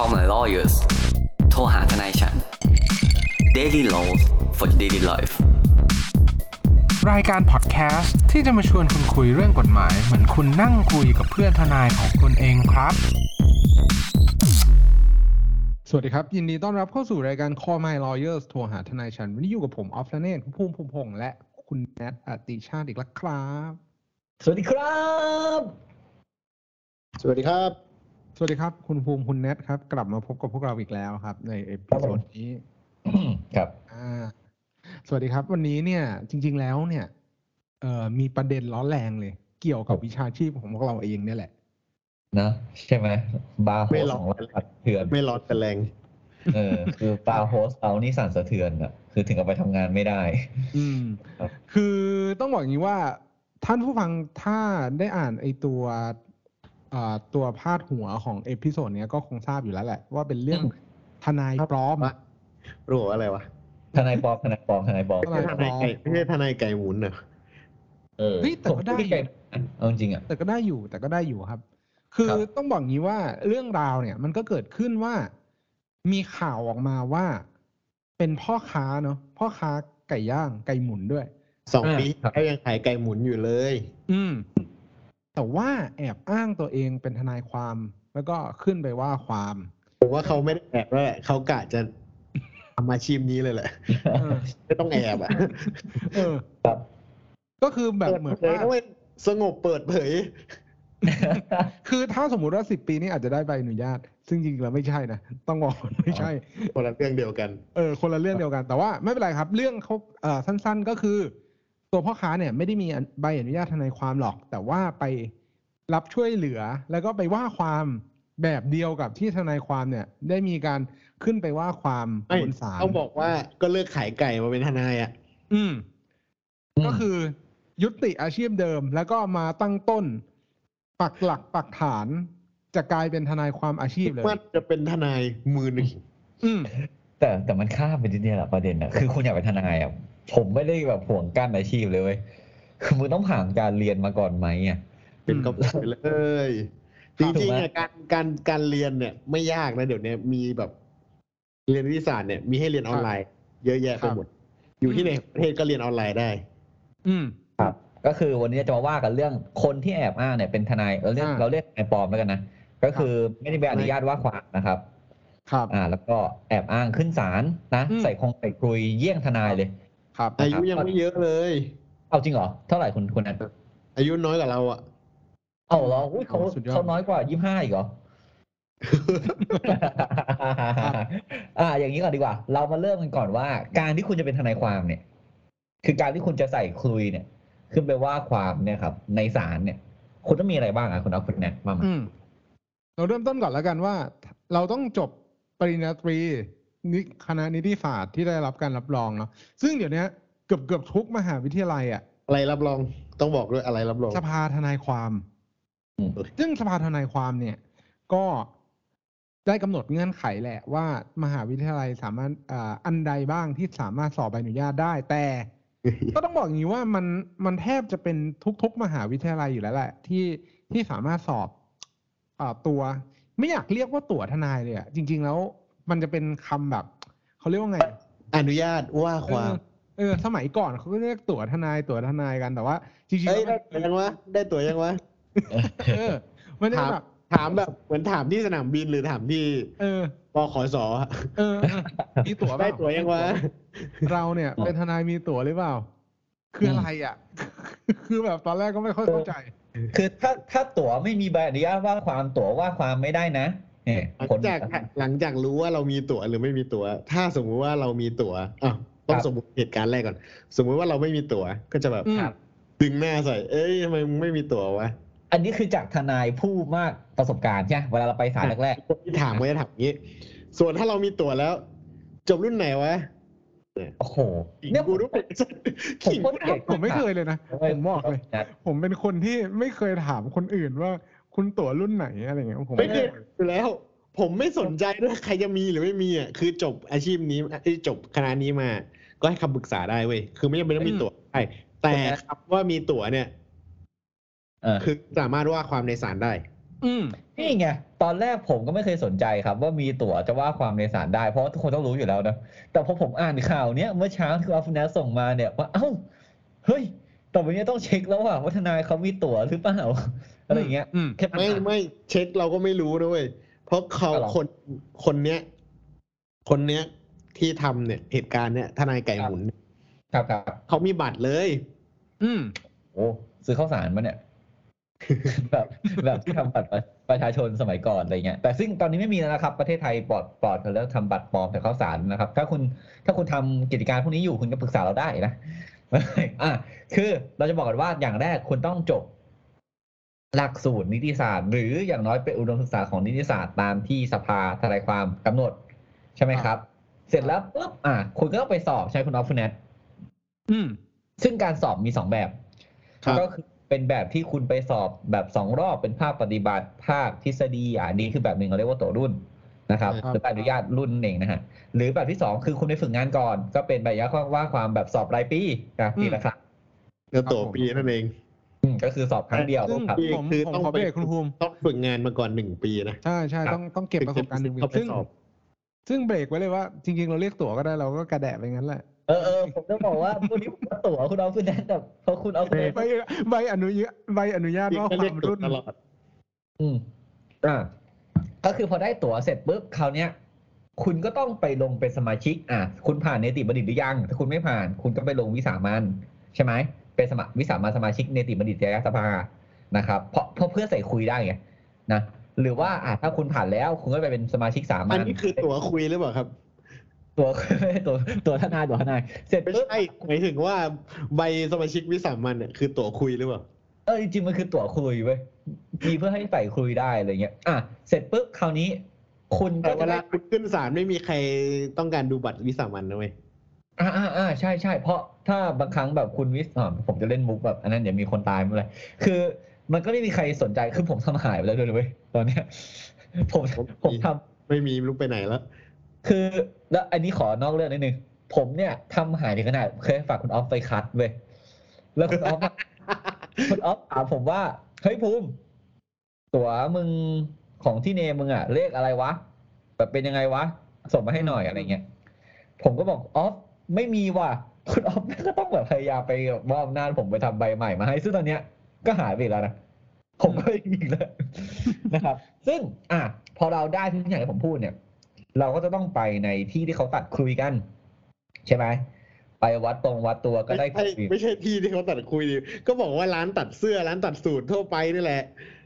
call my lawyers โทรหาทนายฉัน daily laws for daily life รายการพอดแคสต์ที่จะมาชวนคุณคุยเรื่องกฎหมาย เหมือนคุณนั่งคุยกับเพื่อนทนายของคุณเองครับ สวัสดีครับ ยินดีต้อนรับเข้าสู่รายการ Call My Lawyers โทรหาทนายฉัน วันนี้อยู่กับผมออฟธเนศภูมิภูมิพงษ์และคุณแนทอติชาติอีกแล้วครับ สวัสดีครับ สวัสดีครับ สวัสดีครับ คุณภูมิคุณแนทครับ กลับมาพบกับพวกเราอีกแล้วครับ ใน episode นี้ครับอ่าสวัสดีครับ วันนี้เนี่ย จริง ๆแล้วเนี่ยเอ่อมีประเด็นร้อนแรงเลย เกี่ยวกับวิชาชีพของพวกเราเองเนี่ยแหละนะใช่ไหม bar host ไม่หรอกของเราสั่นสะเทือนไม่ร้อนแต่แรง เออ คือ bar host เรานี่สั่นสะเทือนอะคือถึงกับไปทำงานไม่ได้ อืม ครับ คือต้องบอกอย่างนี้ว่า ท่านผู้ฟังถ้าได้อ่านไอตัวอ่า ตัวพาดหัวของ episode เนี้ยก็คงทราบอยู่แล้วแหละ ว่าเป็นเรื่องทนายปลอมวะรู้ว่าอะไรวะทนายปลอมทนายปลอมทนายปลอมไม่ใช่ทนายไก่ไม่ใช่ทนายไก่หมุนเหรอเออเฮ้ยแต่ก็ได้ผมไม่เอาจริงๆอะแต่ก็ได้อยู่แต่ก็ได้อยู่ครับ คือครับต้องบอกงี้ว่าเรื่องราวเนี่ย มันก็เกิดขึ้นว่ามีข่าวออกมาว่า เป็นพ่อค้าเนาะพ่อค้าไก่ย่างไก่หมุนด้วยสองปีเขายังขายไก่หมุนอยู่เลย อืม แต่ว่าแอบอ้างตัวเองเป็นทนายความ แล้วก็ขึ้นไปว่าความ ผมว่าเขาไม่ได้แอบแล้วแหละเขากะจะทำอาชีพนี้เลยแหละ เออ ไม่ต้องแอบอะเออครับ ก็คือแบบเหมือนเปิดว่าเผยด้วยสงบเปิดเผย คือถ้าสมมุติว่าสิบปีนี้อาจจะได้ใบอนุญาต ซึ่งจริงๆแล้วไม่ใช่นะ ต้องบอกว่าไม่ใช่ คนละเรื่องเดียวกัน เออคนละเรื่องเดียวกันแต่ว่าไม่เป็นไรครับ เรื่องเขาเอ่อสั้น ๆก็คือ ตัวพ่อค้าเนี่ยไม่ได้มีใบอนุญาตทนายความหรอก แต่ว่าไปรับช่วยเหลือ แล้วก็ไปว่าความแบบเดียวกับที่ทนายความเนี่ย ได้มีการขึ้นไปว่าความไม่บนศาลต้องบอกว่าก็เลิกขายไก่มาเป็นทนายอะ อืม ก็คือยุติอาชีพเดิม แล้วก็มาตั้งต้น ปักหลักปักฐานจะกลายเป็นทนายความอาชีพเลยมันจะเป็นทนายมือหนึ่งอืมแต่แต่มันข้ามไปทีเดียวแหละประเด็นอะคือคุณอยากเป็นทนายอะ ผมไม่ได้แบบห่วงกั้นอาชีพเลยเว้ยคือมึงต้องผ่านการเรียนมาก่อนไหมอะเป็นอืมกบฏเลยคจรับริงๆถูกไหมอะการการการเรียนเนี่ย ไม่ยากนะเดี๋ยวนี้มีแบบเรียนวิทยาศาสตร์เนี่ยมีให้เรียนออนไลน์ เยอะแยะไปหมด อยู่ที่ไหนประเทศก็เรียนออนไลน์ได้ อืมครับ ก็คือวันนี้จะมาว่ากันเรื่องคนที่แอบอ้างเนี่ยเป็นทนายเราเรียกอ่าเราเรียกทนายปลอมแล้วกันนะก็คือไม่ได้ใบอนุญาตว่าความนะครับ ครับ อ่า แล้วก็แอบอ้างขึ้นศาลนะอืมใส่คงใส่กรุยเยี่ยงทนายเลย ครับอายุยังไม่เยอะเลย เอาจริงเหรอ เท่าไหร่คุณคุณนัทอายุน้อยกว่าเราอะเอาเหรออุ้ยเขาโอ้สุดยอดเขาน้อยกว่ายี่ห้าอีกเหรออ่า อย่างนี้ก่อนดีกว่า เรามาเริ่มกันก่อนว่า การที่คุณจะเป็นทนายความเนี่ย คือการที่คุณจะใส่คลุยเนี่ย ขึ้นไปว่าความเนี่ยครับ ในศาลเนี่ย คุณต้องมีอะไรบ้างอะคุณเอาคุณแนทมามาอืมเราเริ่มต้นก่อนแล้วกันว่า เราต้องจบปริญญาตรี นิคณะนิติศาสตร์ที่ได้รับการรับรองเนาะซึ่งเดี๋ยวนี้เกือบเกือบทุกมหาวิทยาลัยอะอะไรรับรองต้องบอกด้วยอะไรรับรองสภาทนายความอืมซึ่งสภาทนายความเนี่ย ก็ได้กำหนดเงื่อนไขแหละว่ามหาวิทยาลัยสามารถอ่าอันใดบ้างที่สามารถสอบใบอนุญาตได้แต่ ก็ต้องบอกอย่างนี้ว่ามันมันแทบจะเป็นทุก ๆ มหาวิทยาลัยอยู่แล้วแหละ ที่ที่สามารถสอบอาตัว ไม่อยากเรียกว่าตั๋วทนายเลยอะจริง ๆ แล้ว มันจะเป็นคำแบบเขาเรียกว่าไง อนุญาตว่าความเออเออสมัยก่อนเขาก็เรียกตั๋วทนายตั๋วทนายกันแต่ว่าจริงๆเอ้ยแล้วได้มันตัวยังวะได้ตัวยังวะเออมันจะถามแบบถามแบบเหมือนถามที่สนามบินหรือถามที่ เออปขสอะเออเออมีตั๋วเปได้ล่าตัวยังวะเราเนี่ย เป็นทนายมีตั๋วหรือเปล่า คืออะไรอะ คือแบบตอนแรกก็ไม่ค่อยเข้าใจ คือถ้าถ้าตั๋วไม่มีใบอนุญาตว่าความตั๋วว่าความไม่ได้นะเนี่ย หลังคนจากหลังจากรู้ว่าเรามีตั๋วหรือไม่มีตั๋ว ถ้าสมมุติว่าเรามีตั๋วอะต้องสมมติเหตุการณ์แรกก่อน สมมุติว่าเราไม่มีตั๋วก็จะแบบอืมดึงหน้าใส่ เอ้ยทำไมมึงไม่มีตั๋ววะอันนี้คือจากทนายผู้มากประสบการณ์ใช่ไหมเวลาเราไปศาลแรกคนที่ถามก็จะถามอย่างนี้ ส่วนถ้าเรามีตั๋วแล้ว จบรุ่นไหนวะๆโอ้โหขิงเนี่ยกูด้วยผมขิงโคตรเกลียดผมไม่เคยเลยนะผมบอกเลยนะผมเป็นคนที่ไม่เคยถามคนอื่นว่า คุณตั๋วรุ่นไหนอะไรเงี้ยผมไม่เคยอยู่แล้ว ผมไม่สนใจด้วยใครจะมีหรือไม่มีอะคือจบอาชีพนี้เอ้ยจบคณะนี้มา ก็ให้คำปรึกษาได้เว้ยคือไม่จำเป็นต้องมีตั๋วใช่แต่คำว่ามีตั๋วเนี่ยเออคือสามารถว่าความในศาลได้ อืมนี่ไงตอนแรกผมก็ไม่เคยสนใจครับ ว่ามีตั๋วจะว่าความในศาลได้เพราะว่าทุกคนต้องรู้อยู่แล้วนะแต่พอผมอ่านข่าวเนี้ยเมื่อเช้าที่อัฟนาส่งมาเนี่ยว่าเอ้าเฮ้ยต่อไปนี้ต้องเช็คแล้วว่าวัฒนายเขามีตั๋วหรือเปล่า อะไรอย่างเงี้ยอืมแค่ไม่ไม่เช็คเราก็ไม่รู้นะเว้ยเพราะเขาอ๋อเหรอคนคนเนี้ย คนเนี้ยที่ทำเนี่ยเหตุการณ์เนี้ยทนายไก่หมุนเนี่ยครับครับเขามีบัตรเลย อืมโอ้ซื้อข้าวสารมาเนี่ยแบบแบบที่ทำบัตรประประชาชนสมัยก่อนอะไรเงี้ยแต่ซึ่งตอนนี้ไม่มีแล้วนะครับ ประเทศไทยปลอดปลอดแล้วทำบัตรปลอมแต่ข้าวสารนะครับ ถ้าคุณถ้าคุณทำกิจการพวกนี้อยู่คุณก็ปรึกษาเราได้นะอะคือเราจะบอกกันว่าอย่างแรกคุณต้องจบ หลักสูตรนิติศาสตร์ หรืออย่างน้อยเป็นอุดมศึกษาของนิติศาสตร์ตามที่สภาทนายความกำหนด ใช่ไหมครับ เสร็จแล้วปุ๊บอะคุณก็ต้องไปสอบใช่คุณออฟฟูเนตอืม ซึ่งการสอบมีสองแบบครับก็คือเป็นแบบที่คุณไปสอบแบบสองรอบเป็นภาคปฏิบัติภาคทฤษฎีอะอันนี้คือแบบหนึ่งเราเรียกว่าตัวรุ่นนะครับครับหรือใบอนุญาตรุ่นเองนะฮะหรือแบบที่สองคือคุณไปฝึกงานก่อน ก็เป็นใบอนุญาตว่าความแบบสอบรายปีนะปีละครั้งแล้วตัวปีนั่นเองอืม ก็คือสอบครั้งเดียวซึ่งครับปีผมคือผมต้องขอไปเบรกคุณภูมิต้องฝึกงานมาก่อนหนึ่งปีนะใช่ใช่ครับต้องต้องเก็บประสบการณ์หนึ่งปีเขาไปซึ่งสอบซึ่งเบรกไว้เลยว่า จริง ๆ เราเรียกตั๋วก็ได้เราก็กระแดะไปงั้นแหละเออเออผมจะบอกว่าพวกนี้ผมว่าตั๋วคุณเอาคุณแนนแบบพอคุณเอาคุณแนนใบใบอนุญาตใบอนุญาตที่ว่าก็คเรียกวามตัวรุ่นตลอด อืมอ่าก็คือพอได้ตั๋วเสร็จปุ๊บคราวเนี้ยคุณก็ต้องไปลงเป็นสมาชิก อะ คุณผ่านเนติบัณฑิตหรือยัง ถ้าคุณไม่ผ่าน คุณก็ไปลงวิสามันใช่ไหม เป็นสมัครวิสามันสมาชิกเนติบัณฑิตยสภานะครับเพราะเพราะเพื่อใส่คุยได้ไงนะหรือว่าอะถ้าคุณผ่านแล้วคุณก็ไปเป็นสมาชิกสามัอัญนนี้คือตั๋วคุยหรือเปล่าครับ ตัวตัวตัวทนายตัวทนายเสร็จไม่ปุ๊บใช่หมายถึงว่าใบสมาชิกวิสามันเนี่ยคือตั๋วคุยหรือเปล่าเออจริงๆมันคือตั๋วคุยเว้ยมีเพื่อให้ใส่คุยได้อะไรเงี้ยอะเสร็จปุ๊บคราวนี้ คุณก็แต่เวจะลาได้ คุณขึ้นศาลไม่มีใครต้องการดูบัตรวิสามันนะเว้ย อ่าอ่าอ่าใช่ใช่เพราะถ้าบางครั้งแบบคุณวิสอ่าผมจะเล่นมุกแบบอันนั้นเดี๋ยวมีคนตายเมื่อไหรคือ มันก็ไม่มีใครสนใจคือผมทำหายไปแล้วด้วยเว้ยตอนเนี้ย ผมผมทำไม่มีลุกไปไหนแล้ว คือ แล้วอันนี้ขอนอกเรื่องนิดนึงผมเนี่ยทำหายถึงขนาดเคยฝากคุณออฟไปคัดเว้ยแล้วคุณออฟอะ คุณออฟถามผมว่า เฮ้ยภูมิ ตั๋วมึงของที่เนมึงอะเลขอะไรวะ แบบเป็นยังไงวะ ส่งมาให้หน่อยอะไรเงี้ย ผมก็บอกออฟ ไม่มีว่ะคุณออฟก็ต้องแบบพยายามไปมอบหน้าจผมไปทำใบใหม่มาให้ ซึ่งตอนเนี้ยก็หายไปอีกแล้วนะผมก็ไม่มีอีกแล้วนะครับ ซึ่งอะพอเราได้ทุกอย่างที่ผมพูดเนี่ย เราก็จะต้องไปในที่ที่เขาตัดคุยกัน ใช่ไหมไปวัดตรงวัดตัวก็ได้ไม่ใช่คุยไม่ใช่ที่ที่เขาตัดคุยดิก็บอกว่าร้านตัดเสื้อร้านตัดสูตรทั่วไปนี่แหละ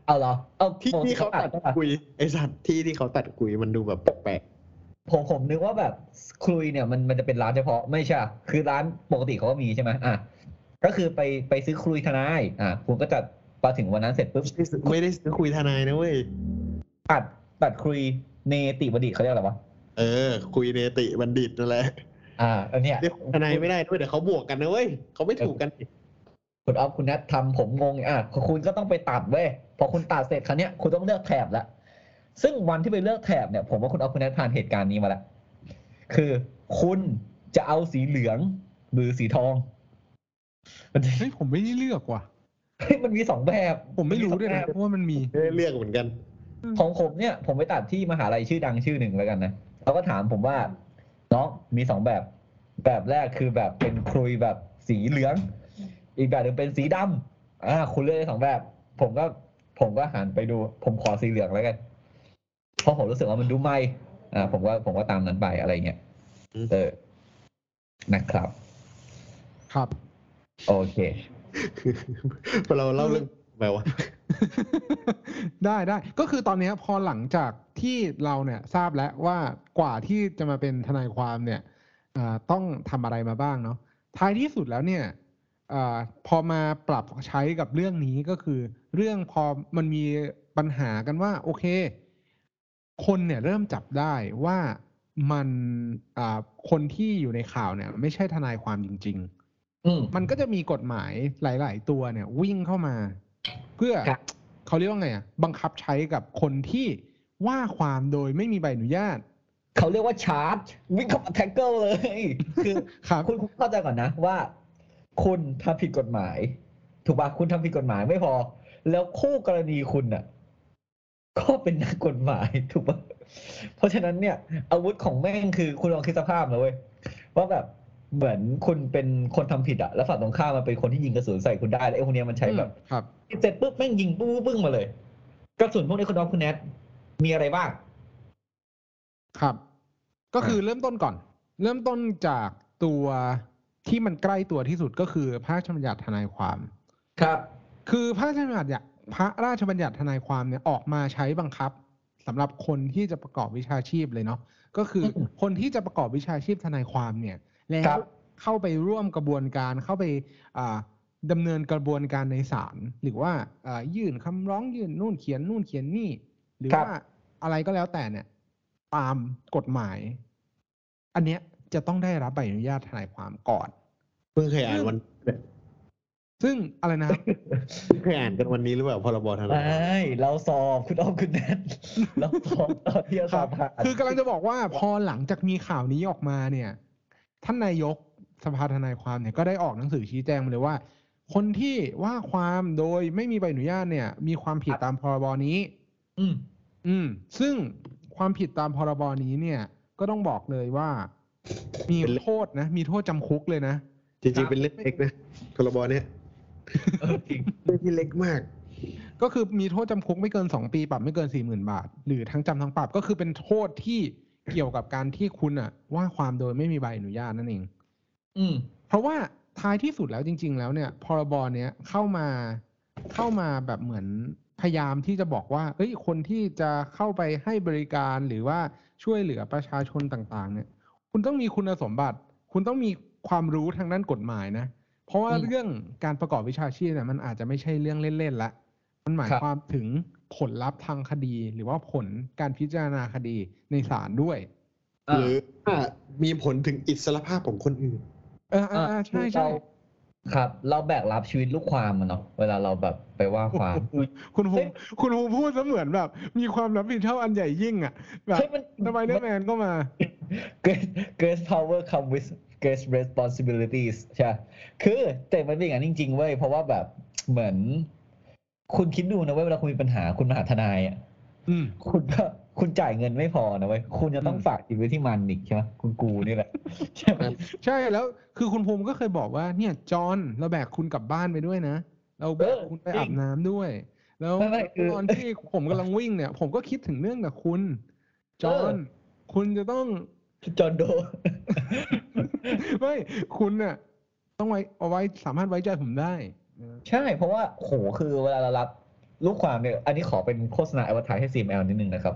เอาเหรอเอาที่ปกที่เขาตัดใช่ปะคุยไอสัตว์ที่ที่เขาตัดคุยมันดูแบบแปลก ผมผมนึกว่าแบบคุยเนี่ยมันมันจะเป็นร้านเฉพาะไม่ใช่อะคือร้านปกติเขาก็มีใช่ไหมอะก็คือไปไปซื้อคุยทนายอะคุณก็จะพอถึงวันนั้นเสร็จปุ๊บๆไม่ได้ซื้อคุยทนายนะเว้ยตัดตัดคุยเนติบดีเขาเรียกอะไรวะเออ คุยเนติบัณฑิตนั่นแหละอ่าอันเนี้ยเรียกทนายไม่ได้ด้วยเดี๋ยวเขาบวกกันนะเว้ยเขาไม่ถูกกันคุณออฟคุณนัททำผมงงอะคุณก็ต้องไปตัดเว้ยพอคุณตัดเสร็จครั้งเนี้ยคุณต้องเลือกแถบแล้ว ซึ่งวันที่ไปเลือกแถบเนี่ยผมว่าคุณออฟคุณนัทผ่านเหตุการณ์นี้มาแล้วคือคุณจะเอาสีเหลืองหรือสีทองมันจะเฮ้ยผมไม่ได้เลือกว่ะเฮ้ยมันมีสองแบบ ผมไม่รู้ด้วยนะสองแบบเพราะว่ามันมีไม่ได้เลือกเหมือนกัน ของผมเนี่ย ผมไปตัดที่มหาลัยชื่อดังชื่อหนึ่งแล้วกันนะเขาก็ถามผมว่าน้องมีสองแบบ แบบแรกคือแบบเป็นครุยแบบสีเหลือง อีกแบบหนึ่งเป็นสีดำอ่า คุณเลือกได้สองแบบ ผมก็ผมก็หันไปดู ผมขอสีเหลืองแล้วกัน เพราะผมรู้สึกว่ามันดูไม่อ่าผมก็ผมก็ตามนั้นไปอะไรเงี้ยอืมเออนะครับ ครับ โอเคพอเราเล่าเรื่องแบบว่าได้ได้ก็คือตอนเนี้ยพอหลังจากที่เราเนี่ยทราบแล้วว่ากว่าที่จะมาเป็นทนายความเนี่ยเอ่อต้องทำอะไรมาบ้างเนาะท้ายที่สุดแล้วเนี่ยเออพอมาปรับใช้กับเรื่องนี้ก็คือ เรื่องพอมันมีปัญหากันว่า โอเค คนเนี่ยเริ่มจับได้ว่ามันอ่าคนที่อยู่ในข่าวเนี่ย ไม่ใช่ทนายความจริงๆอืมมันก็จะมีกฎหมายหลาย ๆ ตัวเนี่ย วิ่งเข้ามา เพื่อครับเขาเรียกว่าไงอะบังคับใช้กับคนที่ว่าความโดยไม่มีใบอนุญาต เขาเรียกว่าชาร์จ วิ่งเข้ามา tackle เลย คือครับคุณคุณเข้าใจก่อนนะว่า คุณทำผิดกฎหมาย ถูกปะคุณทำผิดกฎหมายไม่พอ แล้วคู่กรณีคุณน่ะ ก็เป็นนักกฎหมายถูกปะเพราะฉะนั้นเนี่ย อาวุธของแม่งคือคุณลองคิดสภาพนะเว้ยว่าแบบเหมือนคุณเป็นคนทำผิดอะแล้วฝั่งตรงข้ามมาเป็นคนที่ยิงกระสุนใส่คุณได้แล้วไอ้คนเนี้ยมันใช้แบบครับเสร็จปุ๊บแม่งยิงปึ้งปึ้งมาเลยกระสุนพวกนี้คุณดอมคุณแนทมีอะไรบ้างครับ ก็คืออะเริ่มต้นก่อน เริ่มต้นจากตัวที่มันใกล้ตัวที่สุดก็คือพระราชบัญญัติทนายความ ครับ คือพระราชบัญญัติเนี่ย พระราชบัญญัติทนายความเนี่ยออกมาใช้บังคับสำหรับคนที่จะประกอบวิชาชีพเลยเนาะก็คืออมคนที่จะประกอบวิชาชีพทนายความเนี่ยแล้ครัวบเข้าไปร่วมกระบวนการเข้าไปอ่าดำเนินกระบวนการในศาลหรือว่าอ่ายื่นคำร้องยื่นนู่นเขียนนู่นเขียนนี่ หรือครับว่าอะไรก็แล้วแต่เนี่ย ตามกฎหมาย อันเนี้ยจะต้องได้รับใบอนุญาตทนายความก่อน เพิ่งเคยอ่านวัน ซึ่งอะไรนะครับเพิ่งเคยอ่านกันวันนี้หรือเปล่าพรบทนายไม่เราสอบคุณดอมคุณแนทเราสอบตอนที่เราคสรัอบบผ่านคือกำลังจะบอกว่าพอหลังจากมีข่าวนี้ออกมาเนี่ย ท่านนายกสภาทนายความเนี่ยก็ได้ออกหนังสือชี้แจงมาเลยว่า คนที่ว่าความโดยไม่มีใบอนุญาตเนี่ย มีความผิดตามพรบนี้ อืมอืม ซึ่งความผิดตามพรบนี้เนี่ย ก็ต้องบอกเลยว่า มีโทษนะ มีโทษจำคุกเลยนะจริงๆเป็นเรื่องเล็กนะพรบเนี้ย เออจริงเรื่องที่เล็กมาก ก็คือมีโทษจำคุกไม่เกินสองปีปรับไม่เกินสี่หมื่นบาท หรือทั้งจำทั้งปรับก็คือเป็นโทษที่เกี่ยวกับการที่คุณอะว่าความโดยไม่มีใบอนุญาตนั่นเอง อืม เพราะว่าท้ายที่สุดแล้วจริง ๆ แล้วเนี่ย พรบเนี้ยเข้ามาเข้ามาแบบเหมือนพยายามที่จะบอกว่า เอ้ย คนที่จะเข้าไปให้บริการหรือว่าช่วยเหลือประชาชนต่าง ๆ เนี่ย คุณต้องมีคุณสมบัติ คุณต้องมีความรู้ทางด้านกฎหมายนะ เพราะว่าอืมเรื่องการประกอบวิชาชีพเนี่ยมันอาจจะไม่ใช่เรื่องเล่นๆละมันหมายครับความถึงผลลัพธ์ทางคดี หรือว่าผลการพิจารณาคดีในศาลด้วยอ่าหรือว่ามีผลถึงอิสรภาพของคนอื่นเออเออเออใช่ใช่เราครับ เราแบกรับชีวิตลูกความมันเนาะเวลาเราแบบไปว่าความคุณภูเฮ้ยมิคุณภูมิพูดเสมือนแบบ มีความรับผิดชอบอันใหญ่ยิ่งอะแบบเฮ้ยมันทำไมเดอร์แมนก็มา great great power come with great responsibilities ใช่ปะคือแต่มันเป็นอย่างนั้นจริงๆเว้ย เพราะว่าแบบเหมือน คุณคิดดูนะเว้ยเวลาคุณมีปัญหาคุณมาหาทนายอะอืมคุณก็คุณจ่ายเงินไม่พอนะเว้ย คุณจะต้องอืมฝากชีวิตที่มันอีกใช่ไหมคุณกูนี่แหละ ใช่ไหมใช่แล้วคือคุณภูมิก็เคยบอกว่าเนี่ยจอห์นเราแบกคุณกลับบ้านไปด้วยนะ เราแบกคุณไปอาบน้ำด้วย แล้วไม่ไม่คือตอนที่ผมกำลังวิ่งเนี่ย ผมก็คิดถึงเรื่องกับคุณ จอห์นคุณจะต้องจอห์นโด ไม่คุณน่ะ ต้องไว้เอาไว้สามารถไว้ใจผมได้เออใช่ เพราะว่าโหคือเวลาเรารับลูกความเนี่ยอันนี้ขอเป็นโฆษณาอวตารให้ CML นิดนึงนะครับ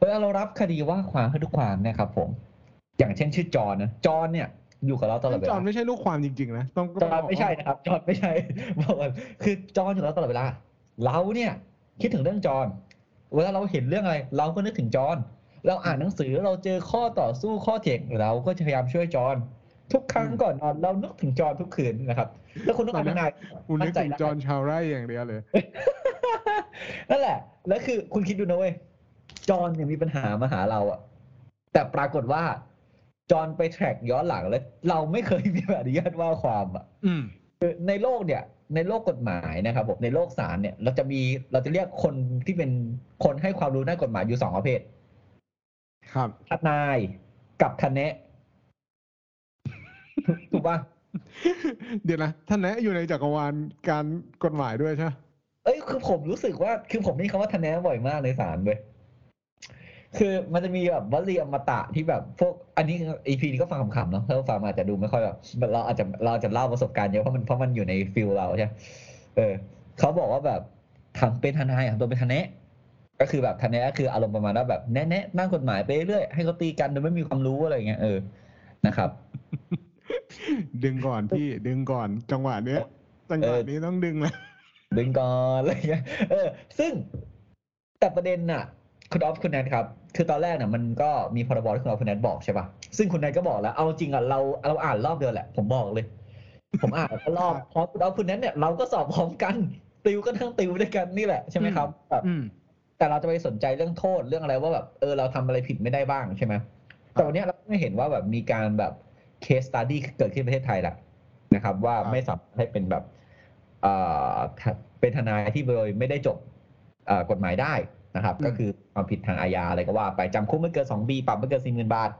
เวลาเรารับคดีว่าความให้ทุกความเนะครับผม อย่างเช่นชื่อจอห์นนะจอห์นเนี่ยอยู่กับเราตลอดเวจอลาห์นไม่ใช่ลูกความจริงๆนะต้องจอห์นไม่ใช่นะครับจอห์นไม่ใช่บอกก่อนคือจอห์นอยู่กับเราตลอดเวลา เราเนี่ยคิดถึงเรื่องจอห์นเวลาเราเห็นเรื่องอะไร เราก็นึกถึงจอห์นเราอ่านหนังสือเราเจอข้อต่อสู้ข้อเถียงเราก็จะพยายามช่วยจอห์น ทุกครั้งก่อนนอนเรานึกถึงจอห์นทุกคืนนะครับแล้วคุณต้องเอาทนายคุณนึกถึงมั่นใจได้จอห์นชาวไร่อย่างเดียวเลย นั่นแหละ แล้วคือคุณคิดดูนะเว้ยจอห์นเนี่ยมีปัญหามาหาเราอะแต่ปรากฏว่า จอห์นไปแทร็กย้อนหลังแล้ว เราไม่เคยมีใบอนุญาตว่าความอะอืมคือในโลกเนี่ย ในโลกกฎหมายนะครับผมในโลกศาลเนี่ย เราจะมีเราจะเรียกคนที่เป็นคนให้ความรู้ด้านกฎหมายอยู่สองประเภทครับทนายกับทนาย ถูกป่ะเดี๋ยวนะท่านแนะอยู่ในจักรวาลการกฎหมายด้วยใช่ไหมเอ้ยคือผมรู้สึกว่าคือผมนี่คำว่าทนายบ่อยมากในศาลเว้ยคือมันจะมีแบบวลีอมตะที่แบบพวกอันนี้อีพีนี้ก็ฟังขำๆเนาะถ้าฟังอาจจะดูไม่ค่อยแบบเราอาจจะเราอาจจะเล่าประสบการณ์เยอะเพราะมันเพราะมันอยู่ในฟิลเราใช่ไหมเออเขาบอกว่าแบบทำเป็นทนายทำตัวเป็นทนายก็คือแบบทนายก็คืออารมณ์ประมาณว่าแบบแนะแนะนั่งกฎหมายไปเรื่อยให้เขาตีกันโดยไม่มีความรู้อะไรอย่างเงี้ยเออนะครับ ดึงก่อนพี่ดึงก่อนจังหวะเนี้ยจังหวะเออนี้ต้องดึงนะดึงก่อนอะไรเงี้ยเออ ซึ่งแต่ประเด็นน่ะ คุณออฟคุณแนทครับ คือตอนแรกน่ะมันก็มีพรบที่คุณออฟคุณแนทบอกใช่ป่ะซึ่งคุณแนทก็บอกแล้วเอาจริงอะเราเราอ่านรอบเดียวแหละ ผมบอกเลย ผมอ่านแล้วก็รอบพร้อมคุณออฟคุณแนทเนี่ยเราก็สอบพร้อมกัน ติวก็ทั้งติวด้วยกันนี่แหละใช่ไหมครับแบบอืมแต่เราจะไปสนใจเรื่องโทษเรื่องอะไรว่าแบบเออเราทำอะไรผิดไม่ได้บ้างใช่ไหมแต่วันเนี้ยเราไม่เห็นว่าแบบมีการแบบ case study เกิดขึ้นในประเทศไทยแหละนะครับ ว่าครับไม่สามารถให้เป็นแบบเอ่อเป็นทนายที่โดยไม่ได้จบเอ่อกฎหมายได้นะครับอืมก็คือความผิดทางอาญาอะไรก็ว่าไปจำคุกไม่เกินสองปีปรับไม่เกินสี่หมื่นบาท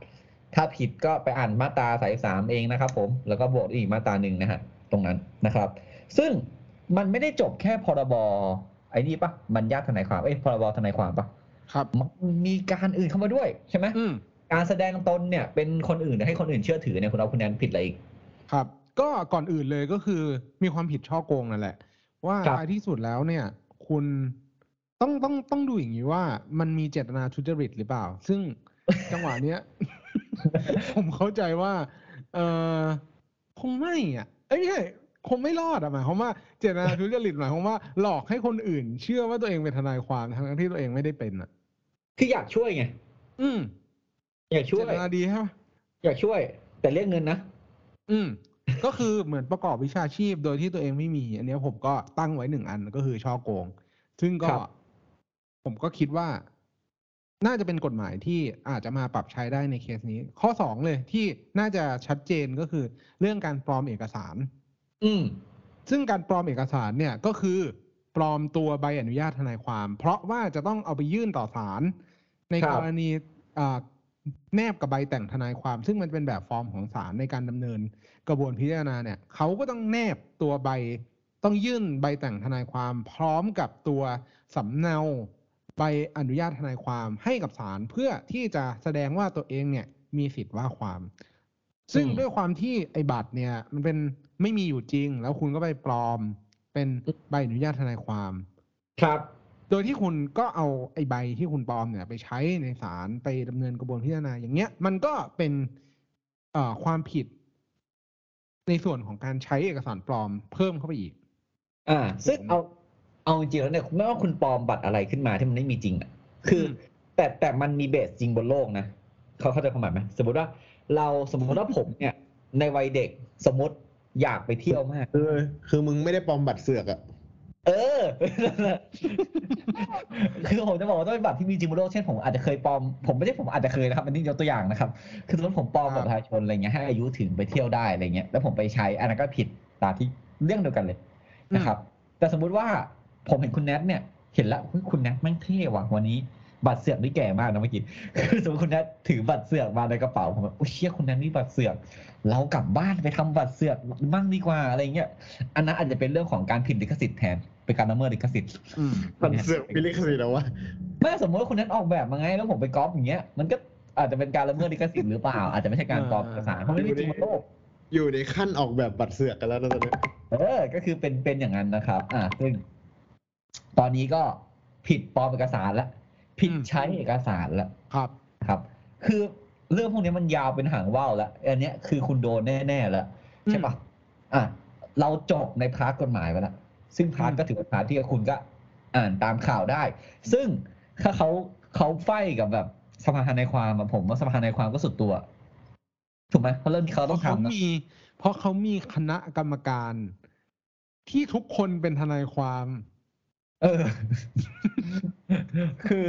ถ้าผิดก็ไปอ่านมาตราสายสามเองนะครับ ผมแล้วก็บวกอีกมาตราหนึ่งนะฮะตรงนั้นนะครับ ซึ่งมันไม่ได้จบแค่พรบไอ้นี่ปะมันญาติทนายความเอ้ยพรบทนายความปะครับมันมีการอื่นเข้ามาด้วยใช่ไหมอืม การแสดงตนเนี่ยเป็นคนอื่นให้คนอื่นเชื่อถือเนี่ยคุณเอาคุณแนนผิดอะไรอีกครับ ก็ก่อนอื่นเลยก็คือมีความผิดช่อโกงนั่นแหละ ว่าครับท้ายที่สุดแล้วเนี่ย คุณต้องต้องต้องดูอย่างนี้ว่ามันมีเจตนาทุจริตหรือเปล่า ซึ่งจังหวะเนี้ย ผมเข้าใจว่า เออคงไม่อะเอ้ยไม่ใช่คงไม่รอดอะหมายความว่าเจตนาทุจริตหมายความว่าหลอกให้คนอื่น เชื่อว่าตัวเองเป็นทนายความทั้งที่ตัวเองไม่ได้เป็นอะ คืออยากช่วยไง อืม อยากช่เจวยตนาดีใช่ไหมอยากช่วย แต่เรียกเงินนะ อืม ก็คือเหมือนประกอบวิชาชีพโดยที่ตัวเองไม่มี อันเนี้ยผมก็ตั้งไว้หนึ่งอันก็คือช่อโกง ซึ่งก็ครับผมก็คิดว่า น่าจะเป็นกฎหมายที่อาจจะมาปรับใช้ได้ในเคสนี้ ข้อสองเลยที่น่าจะชัดเจนก็คือ เรื่องการปลอมเอกสาร อืม ซึ่งการปลอมเอกสารเนี่ยก็คือปลอมตัวใบอนุญาตทนายความ เพราะว่าจะต้องเอาไปยื่นต่อศาลในครับกรณีอ่า แนบกับใบแต่งทนายความ ซึ่งมันเป็นแบบฟอร์มของศาลในการดำเนิน กระบวนพิจารณาเนี่ยเขาก็ต้องแนบตัวใบต้องยื่นใบแต่งทนายความ พร้อมกับตัวสำเนาใบอนุญาตทนายความให้กับศาลเพื่อที่จะแสดงว่าตัวเองเนี่ยมีสิทธิ์ว่าความ ซึ่งด้วยความที่ไอ้บัตรเนี่ย มันเป็นไม่มีอยู่จริง แล้วคุณก็ไปปลอม เป็นใบอนุญาตทนายความ ครับ โดยที่คุณก็เอาไอ้ใบที่คุณปลอมเนี่ย ไปใช้ในศาลไปดำเนินกระบวนพิจารณาอย่างเงี้ย มันก็เป็นเอ่อความผิด ในส่วนของการใช้เอกสารปลอมเพิ่มเข้าไปอีก อ่า ซึ่งผมเอาเอาจริงๆแล้วเนี่ยไม่ว่าคุณปลอมบัตรอะไรขึ้นมาที่มันไม่มีจริงอะคืออมแต่แต่มันมีเบสจริงบนโลกนะเขาเข้าใจความหมายไหมสมมติว่า เราสมมติว่าผมเนี่ย ในวัยเด็กสมมติอยากไปเที่ยวมากคือคือมึงไม่ได้ปลอมบัตรเสือกอะ เออ คือผมจะบอกว่าต้องเป็นบัตรที่มีจริงบนโลกเช่นผมอาจจะเคยปลอม ผมไม่ใช่ผมอาจจะเคยนะครับ อันนี้ยกตัวอย่างนะครับ คือสมมติผมปลอมบัตรประชาชนอะไรเงี้ยให้อายุถึงไปเที่ยวได้อะไรเงี้ย แล้วผมไปใช้ อันนั้นก็ผิดตามที่เรื่องเดียวกันเลยนะครับ แต่สมมุติว่าผมเห็นคุณแนทเนี่ย เห็นแล้วคุณแนทแม่งเท่ว่ะวันนี้ บัตรเสือกนี่แก่มากนะเมื่อกี้คือสมมติคุณแนทถือบัตรเสือกมาในกระเป๋าผมแบบโอ้ยเชี่ยคุณแนทนี่บัตรเสือก เรากลับบ้านไปทำบัตรเสือกบ้างดีกว่าอะไรเงี้ยอันนั้นอาจจะเป็นเรื่องของการผิดลิขสิทธิ์แทนเป็นการละเมิดลิขสิทธิ์อืมบัตรเสือกมีลิขสิทธิ์เหรอวะไม่สมมติว่าคุณแนทออกแบบมาไงแล้วผมไปก๊อปอย่างเงี้ยมันก็อาจจะเป็นการละเมิดลิขสิทธิ์หรือเปล่า อาจจะไม่ใช่การปลอมเอกสารเพราะไม่มีจริงบนโลกอยู่ในขั้นออกแบบบัตรเสือกกันแล้วนะตอนนี้เออ ก็คือเป็นเป็นอย่างนั้นนะครับ อ่าซึ่งตอนนี้ก็ผิดปลอมเอกสารแล้ว ผิดอืมใช้เอกสารแล้วครับครับ คือเรื่องพวกนี้มันยาวเป็นหางว่าวแล้วอันเนี้ยคือคุณโดนแน่ๆแล้วใช่ปะอะเราจบใน part กฎหมายไปแล้วซึ่ง part อืมก็ถือเป็น part ที่คุณก็อ่านตามข่าวได้ ซึ่งถ้าเขาเขา fight กับแบบสภาทนายความอะผมว่าสภาทนายความก็สุดตัว ถูกไหมเพราะเรื่องที่เขาเพต้อราะเขาทำนะมีเพราะเขามีคณะกรรมการที่ทุกคนเป็นทนายความ เออ คือ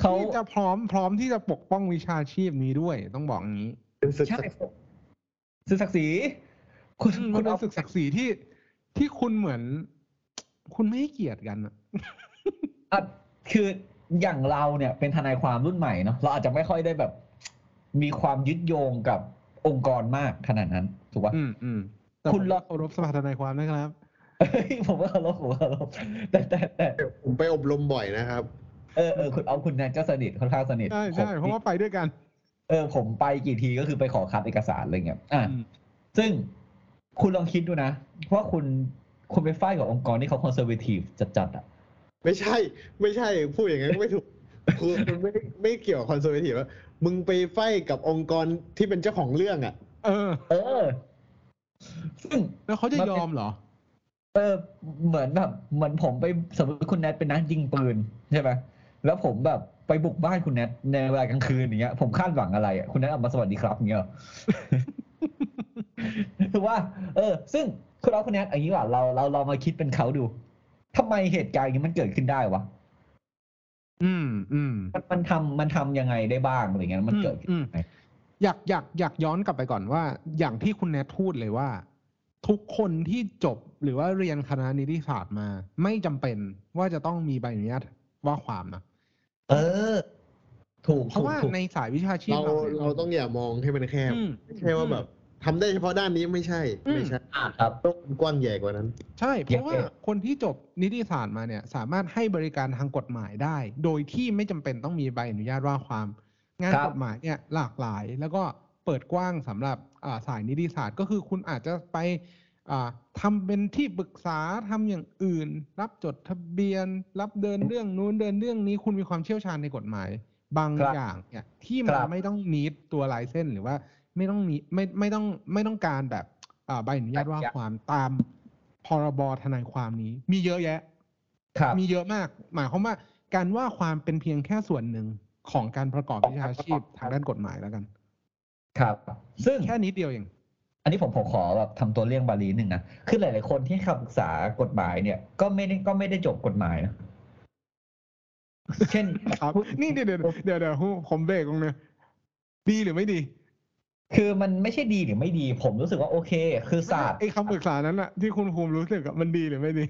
เขาที่จะพร้อมพร้อมที่จะปกป้องวิชาชีพนี้ด้วยต้องบอกอย่างนี้เป็นศึกใช่สื่อศักดิ์ศรีคุณอืมคุมันณเป็นเอาศึกศักดิ์ศรีที่ที่คุณเหมือน คุณไม่ให้เกียรติกันอะอะคืออย่างเราเนี่ยเป็นทนายความรุ่นใหม่เนาะเราอาจจะไม่ค่อยได้แบบ มีความยึดโยงกับองค์กรมากขนาดนั้นถูกป่ะอืมอืมแต่คุณผมลองเคารพสภาทนายความนะครับ เอ้ยผมว่าเคารพผมว่าเคารพแต่แต่แต่ผมไปอบรมบ่อยนะครับ เออเออคุณเอาคุณแนนก็สนิทค่อนข้างสนิทใช่ใช่ผมเพราะว่าไปด้วยกันเออผมไปกี่ทีก็คือไปขอคัดเอกสารอะไรเงี้ยอะอืมซึ่งคุณลองคิดดูนะว่าคุณคุณไปไฟท์กับองค์กรที่เขาคอนเซอร์เวทีฟจัดๆอะไม่ใช่ ไม่ใช่พูดอย่างนั้นก็ไม่ถูกคือคุณไม่ไม่เกี่ยวกับคอนเซอร์เวทีฟว่ามึงไปไฟกับองค์กรที่เป็นเจ้าของเรื่องอะ เออ เออ ซึ่งแล้วเขาจะมันยเป็นอมเหรอ เออเหมือนแบบเหมือนผมไปสมมติคุณแนทเป็นนักยิงปืนใช่ไหมแล้วผมแบบไปบุกบ้านคุณแนทในเวลากลางคืนอย่างเงี้ย ผมคาดหวังอะไรอะคุณแนทออกมาสวัสดีครับอย่างเงี้ยเหรอคือว่า เออ ซึ่งคุณเอาคุณแนทอย่างนี้ว่าเราเราเรามาคิดเป็นเขาดูทำไมเหตุการณ์อย่างนี้มันเกิดขึ้นได้วะอืมอืมมันมันทำมันทำยังไงได้บ้างอะไรเงี้ยมันเกิดขึ้นอืมยังไงอยากอยากอยากย้อนกลับไปก่อนว่า อย่างที่คุณแนทพูดเลยว่า ทุกคนที่จบ หรือว่าเรียนคณะนิติศาสตร์มา ไม่จำเป็นว่าจะต้องมีใบอนุญาตว่าความนะเออ ถูกเพราะว่าถูกในสายวิชาชีพเราเนี่ยเราต้องอย่ามองให้มันแคบอืมไม่ใช่ว่าแบบทำได้เฉพาะด้านนี้ไม่ใช่อืมไม่ใช่อ่าครับต้องกว้างใหญ่กว่านั้น ใช่ เพราะว่าเก็บคนที่จบนิติศาสตร์มาเนี่ย สามารถให้บริการทางกฎหมายได้ โดยที่ไม่จำเป็นต้องมีใบอนุญาตว่าความ งานครับกฎหมายเนี่ยหลากหลายแล้วก็เปิดกว้างสำหรับอ่าสายนิติศาสตร์ก็คือคุณอาจจะไปอ่า ทำเป็นที่ปรึกษาทำอย่างอื่น รับจดทะเบียน รับเดินเรื่องนู้นเดินเรื่องนี้คุณมีความเชี่ยวชาญในกฎหมาย บางครับอย่างเนี่ยที่มันครับไม่ต้องนิดตัวลายเส้นหรือว่าไม่ต้องมีไม่ไม่ต้องไม่ต้องการแบบอ่าใบอนุญาตว่าความตามพรบทนายความนี้ มีเยอะแยะครับมีเยอะมาก หมายความว่าการว่าความเป็นเพียงแค่ส่วนหนึ่งของการประกอบวิชาชีพทางด้านกฎหมายแล้วกัน ครับ ซึ่งแค่นิดเดียวเอง อันนี้ผมผมขอแบบทำตัวเลี่ยงบาลีหนึ่งนะคือหลาย ๆ คนที่ให้คำปรึกษากฎหมายเนี่ย ก็ไม่ได้ก็ไม่ได้จบกฎหมายนะเช่นครับนี่เดี๋ยวเดี๋ยวเดี๋ยวเดี๋ยวผมเบรกตรงเนี้ยดีหรือไม่ดี คือมันไม่ใช่ดีหรือไม่ดี ผมรู้สึกว่าโอเค คือศาสตร์ไอ้คำปรึกษานั้นอะที่คุณภูมิรู้สึกอะมันดีหรือไม่ดี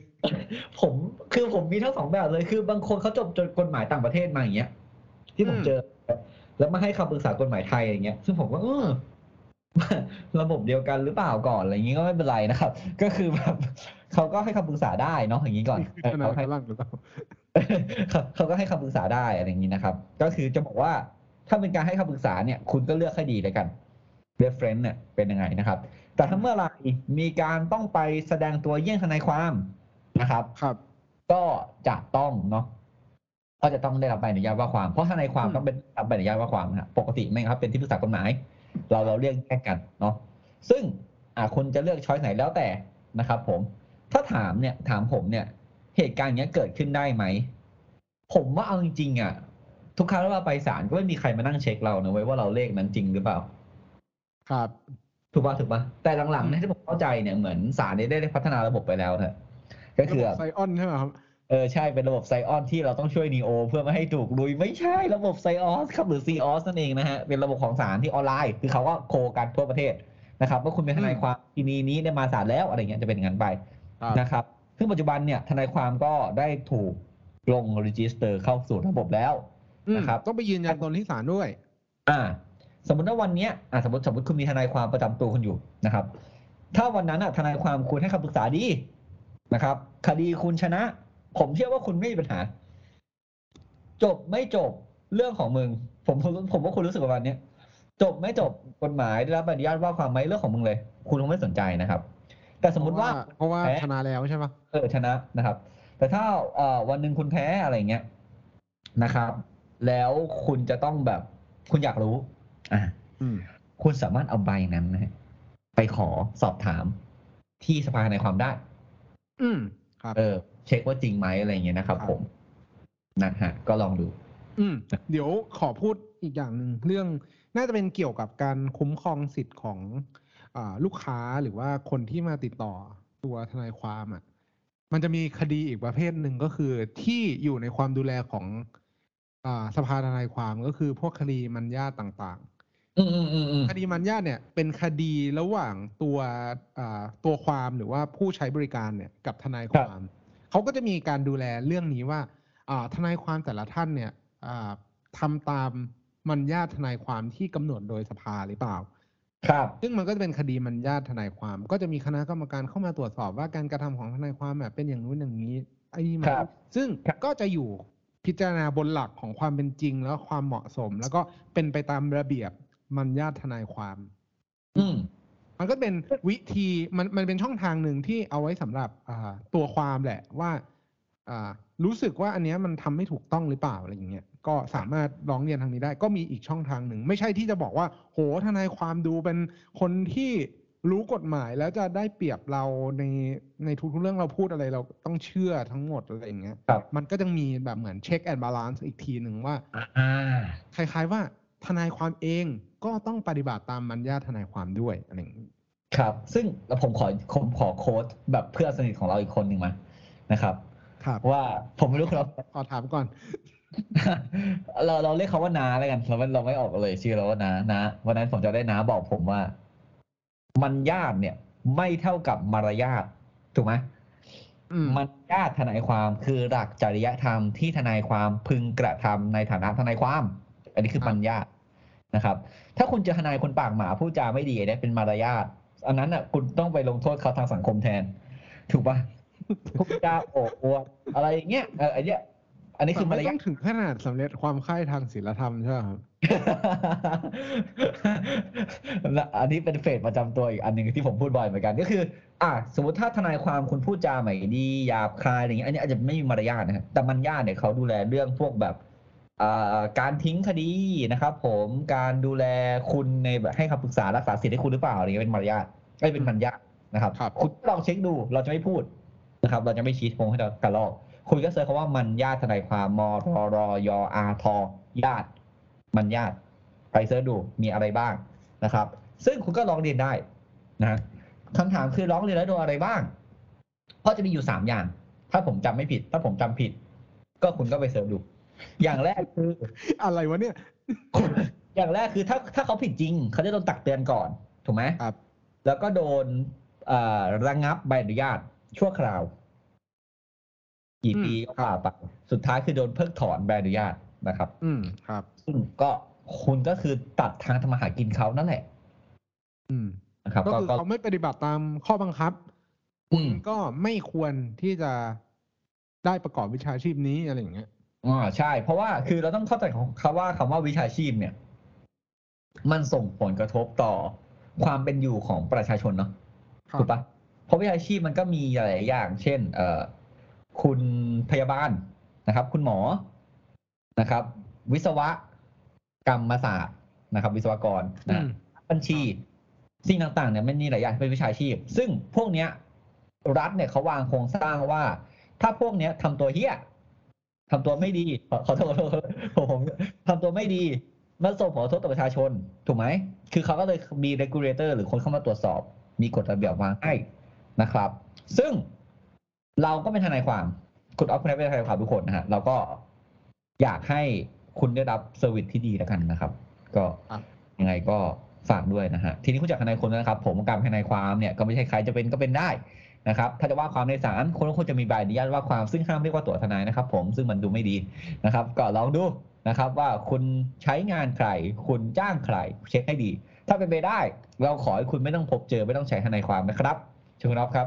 ผมคือผมมีทั้งสองแบบเลยคือบางคนเขาจบจนกฎหมายต่างประเทศมาอย่างเงี้ยที่ผมอืมเจอ แล้วมาให้คำปรึกษากฎหมายไทยอย่างเงี้ย ซึ่งผมก็เออ ระบบเดียวกันหรือเปล่าก่อนอะไรอย่างงี้ก็ไม่เป็นไรนะครับ ก็คือแบบเขาก็ให้คำปรึกษาได้เนาะอย่างนี้ก่อนนี่คือเออทนายเขาให้ฝรั่งหรือเปล่าเขาเขาก็ให้คำปรึกษาได้อะไรอย่างนี้นะครับ ก็คือจะบอกว่าถ้าเป็นการให้คำปรึกษาเนี่ย คุณก็เลือกให้ดีเลยกัน reference เนี่ยเป็นยังไงนะครับ แต่ถ้าเมื่อไหร่มีการต้องไปแสดงตัวเยี่ยงทนายความนะครับครับ ก็จะต้องเนาะก็จะต้องได้รับใบอนุญาตว่าความ เพราะทนายความอืมต้องเป็นรับใบอนุญาตว่าความนะฮะปกติไม่ครับเป็นที่ปรึกษากฎหมาย เราเราเรียกแยกกันเนาะซึ่งอ่าคุณจะเลือกช้อยไหนแล้วแต่นะครับ ผม ถ้าถามเนี่ยถามผมเนี่ย เหตุการณ์เนี้ยเกิดขึ้นได้ไหมผมว่าเอาจริงๆอะ ทุกครั้งที่เราไปศาลก็ไม่มีใครมานั่งเช็คเรานะเว้ยว่าเราเลขนั้นจริงหรือเปล่า ครับถูกป่ะถูกป่ะแต่หลังๆเนี่ยที่ผมเข้าใจเนี่ยเหมือนศาลเนี่ยได้พัฒนาระบบไปแล้วนะก็คือระบบไซออนใช่ไหมครับ เออใช่เป็นระบบไซออนที่เราต้องช่วยนีโอเพื่อไม่ให้ถูกลุยไม่ใช่ระบบไซออสครับหรือซีออสนั่นเองนะฮะเป็นระบบของศาลที่ออนไลน์ คือเขาก็โคกันทั่วประเทศนะครับว่าคุณเป็นทนายความทีนี้นี้ได้มาศาลแล้วอะไรเงี้ยจะเป็นอย่างนั้นไปครับนะครับ ซึ่งปัจจุบันเนี่ยทนายความก็ได้ถูกลง register เข้าสู่ระบบแล้วอืมนะครับต้องไปยืนยันตนที่ศาลด้วย อ่า สมมติว่าวันเนี้ยอ่าสมมติสมมติคุณมีทนายความประจำตัวคุณอยู่นะครับ ถ้าวันนั้นอะทนายความคุณให้คำปรึกษาดีนะครับ คดีคุณชนะ ผมเชื่อว่าคุณไม่มีปัญหา จบไม่จบเรื่องของมึง ผมผมผมว่าคุณรู้สึกประมาณเนี้ยจบไม่จบกฎหมายได้รับอนุญาตว่าความไหมเรื่องของมึงเลย คุณคงไม่สนใจนะครับ แต่สมมุติว่าเพราะว่าแพ้ชนะแล้วใช่ปะเออชนะนะครับ แต่ถ้าเอ่อวันหนึ่งคุณแพ้อะไรเงี้ยนะครับ แล้วคุณจะต้องแบบ คุณอยากรู้ อ่าอืมคุณสามารถเอาใบนั้นนะฮะไปขอสอบถามที่สภาในความได้ อืมครับ เออ เช็คว่าจริงไหมอะไรเงี้ยนะครับครับ ผมนะฮะก็ลองดู อืม เดี๋ยวขอพูดอีกอย่างหนึ่งเรื่องน่าจะเป็นเกี่ยวกับการคุ้มครองสิทธิ์ของอาลูกค้าหรือว่าคนที่มาติดต่อตัวทนายความอะ มันจะมีคดีอีกประเภทหนึ่งก็คือที่อยู่ในความดูแลของอาสภาทนายความก็คือพวกคดีมัญญาตต่างอืมอืมอืมอืมๆคดีมัญญาตเนี่ยเป็นคดีระหว่างตัวอ่าตัวความหรือว่าผู้ใช้บริการเนี่ยกับทนายความ เขาก็จะมีการดูแลเรื่องนี้ว่าอ่าทนายความแต่ละท่านเนี่ยอ่าทำตามมัญญาตทนายความที่กำหนดโดยสภาหรือเปล่า ครับ ซึ่งมันก็จะเป็นคดีมัญญาตทนายความ ก็จะมีคณะกรรมการเข้ามาตรวจสอบว่าการกระทำของทนายความแบบเป็นอย่างนู้นอย่างนี้ไอ้นี่มันครับซึ่งครับก็จะอยู่พิจารณาบนหลักของความเป็นจริงแล้วความเหมาะสม แล้วก็เป็นไปตามระเบียบมัญญาตทนายความ อืม มันก็เป็นวิธีมันมันเป็นช่องทางหนึ่งที่เอาไว้สำหรับอ่าตัวความแหละว่าอ่ารู้สึกว่าอันเนี้ยมันทำไม่ถูกต้องหรือเปล่าอะไรอย่างเงี้ยก็สามารถร้องเรียนทางนี้ได้ ก็มีอีกช่องทางหนึ่ง ไม่ใช่ที่จะบอกว่า โหทนายความดูเป็นคนที่รู้กฎหมายแล้วจะได้เปรียบเราในในทุกๆเรื่องเราพูดอะไรเราต้องเชื่อทั้งหมดอะไรอย่างเงี้ยครับมันก็จะมีแบบเหมือน check and balance อีกทีหนึ่งว่าอ่าคล้ายๆว่าทนายความเอง ก็ต้องปฏิบัติตามมัญญาทนายความด้วยอะไรอย่างนี้ครับ ซึ่งผมขอผมขอโค้ดแบบเพื่อนสนิทของเราอีกคนหนึ่งมานะครับครับว่าผมไม่รู้ครับขอถามก่อน เราเราเรียกเขาว่านาแล้วกันเราไม่เราไม่ออกเลยชื่อเราว่านานาวันนั้นผมจะได้นาบอกผมว่า มันญาติเนี่ย ไม่เท่ากับมารยาทถูกไหมอืมมันญาติทนายความคือหลักจริยธรรมที่ทนายความพึงกระทำในฐานะทนายความ อันนี้คือครับมัญญาต นะครับ ถ้าคุณเจอทนายคนปากหมาพูดจาไม่ดีเนี่ยเป็นมารยาทอันนั้นอะคุณต้องไปลงโทษเขาทางสังคมแทน ถูกปะพูดจาโอ้อวดอะไรอย่างเงี้ยเอออันเนี้ยอันนี้คือแต่มารไม่ยาต้ทองถึงขนาดสำเร็จความใคร่ทางศีลธรรมใช่ไหมครับและอันนี้เป็นเฟสประจำตัวอีกอันหนึ่งที่ผมพูดบ่อยเหมือนกันก็คือ อะสมมติถ้าทนายความคุณพูดจาไม่ดีหยาบคายอะไรอย่างเงี้ยอันนี้อาจจะไม่มีมารยาทนะครับแต่มันญาติเนี่ยเขาดูแลเรื่องพวกแบบอ่า การทิ้งคดีนะครับผมการดูแลคุณในแบบให้คำปรึกษารักษาสิทธิ์ให้คุณหรือเปล่าอะไรเงี้ยเป็นมารยาทไอ้ยเป็นมรรยาทนะครับครับ คุณลองเช็คดูเราจะไม่พูดนะครับ เราจะไม่ชี้โพงให้เรากระลอกคุณก็ search คำว่ามันญาติทนายความมทรยอาทญาติ มันญาติไป search ดูมีอะไรบ้างนะครับ ซึ่งคุณก็ร้องเรียนได้นะคำถามคือร้องเรียนแล้วโดนอะไรบ้างเพราะจะมีอยู่สามอย่าง ถ้าผมจำไม่ผิด ถ้าผมจำผิด ก็คุณก็ไปเสิร์ชดู อย่างแรกคืออะไรวะเนี่ย อย่างแรกคือถ้าถ้าเขาผิดจริง เขาจะโดนตักเตือนก่อน ถูกไหมครับ แล้วก็โดนเอ่อระงับใบอนุญาตชั่วคราว กี่ปีอืมก็ว่าไปสุดท้ายคือโดนเพิกถอนใบอนุญาตนะครับ อืมครับซึ่งก็คุณก็คือตัดทางทำมาหากินเขานั่นแหละ อืมนะครับ ก็ก็คือก็เขาไม่ปฏิบัติตามข้อบังคับอืมก็ไม่ควรที่จะได้ประกอบวิชาชีพนี้อะไรอย่างเงี้ย อ๋อใช่ เพราะว่าคือเราต้องเข้าใจของคำว่าคำว่าวิชาชีพเนี่ย มันส่งผลกระทบต่อความเป็นอยู่ของประชาชนเนาะครับถูกปะเพราะวิชาชีพมันก็มีหลายๆอย่าง เช่น เอ่อคุณพยาบาลนะครับ คุณหมอนะครับ วิศวะกรรมศาสตร์นะครับ วิศวกรอืนะมบัญชีสิ่งต่างๆเนี่ยมันมีหลายอย่างที่เป็นวิชาชีพ ซึ่งพวกเนี้ย รัฐเนี่ยเขาวางโครงสร้างว่า ถ้าพวกเนี้ยทำตัวเฮี้ย ทำตัวไม่ดีขอขอโทษขอโทษผมทำตัวไม่ดีมันส่งผลกระทบต่อประชาชน ถูกไหม คือเขาก็เลยมี regulator หรือคนเข้ามาตรวจสอบ มีกฎระเบียบวางให้นะครับ ซึ่งเราก็เป็นทนายความ คุณออฟคุณได้เป็นทนายความทุกคนนะฮะ เราก็อยากให้คุณได้รับ service ที่ดีแล้วกันนะครับ ก็ครับยังไงก็ฝากด้วยนะฮะ ทีนี้คุณจ้างทนายคนนะครับ ผมการเป็นทนายความเนี่ยก็ไม่ใช่ใครจะเป็นก็เป็นได้ นะครับถ้าจะว่าความในศาลคนก็ควรจะมีใบอนุญาตว่าความซึ่งห้ามเรียกว่าตั๋วทนายนะครับ ผมซึ่งมันดูไม่ดีนะครับ ก็ลองดูนะครับว่าคุณใช้งานใคร คุณจ้างใคร เช็คให้ดี ถ้าเป็นไปได้ เราขอให้คุณไม่ต้องพบเจอไม่ต้องใช้ทนายความนะครับเชิญคุณอ๊อฟครับ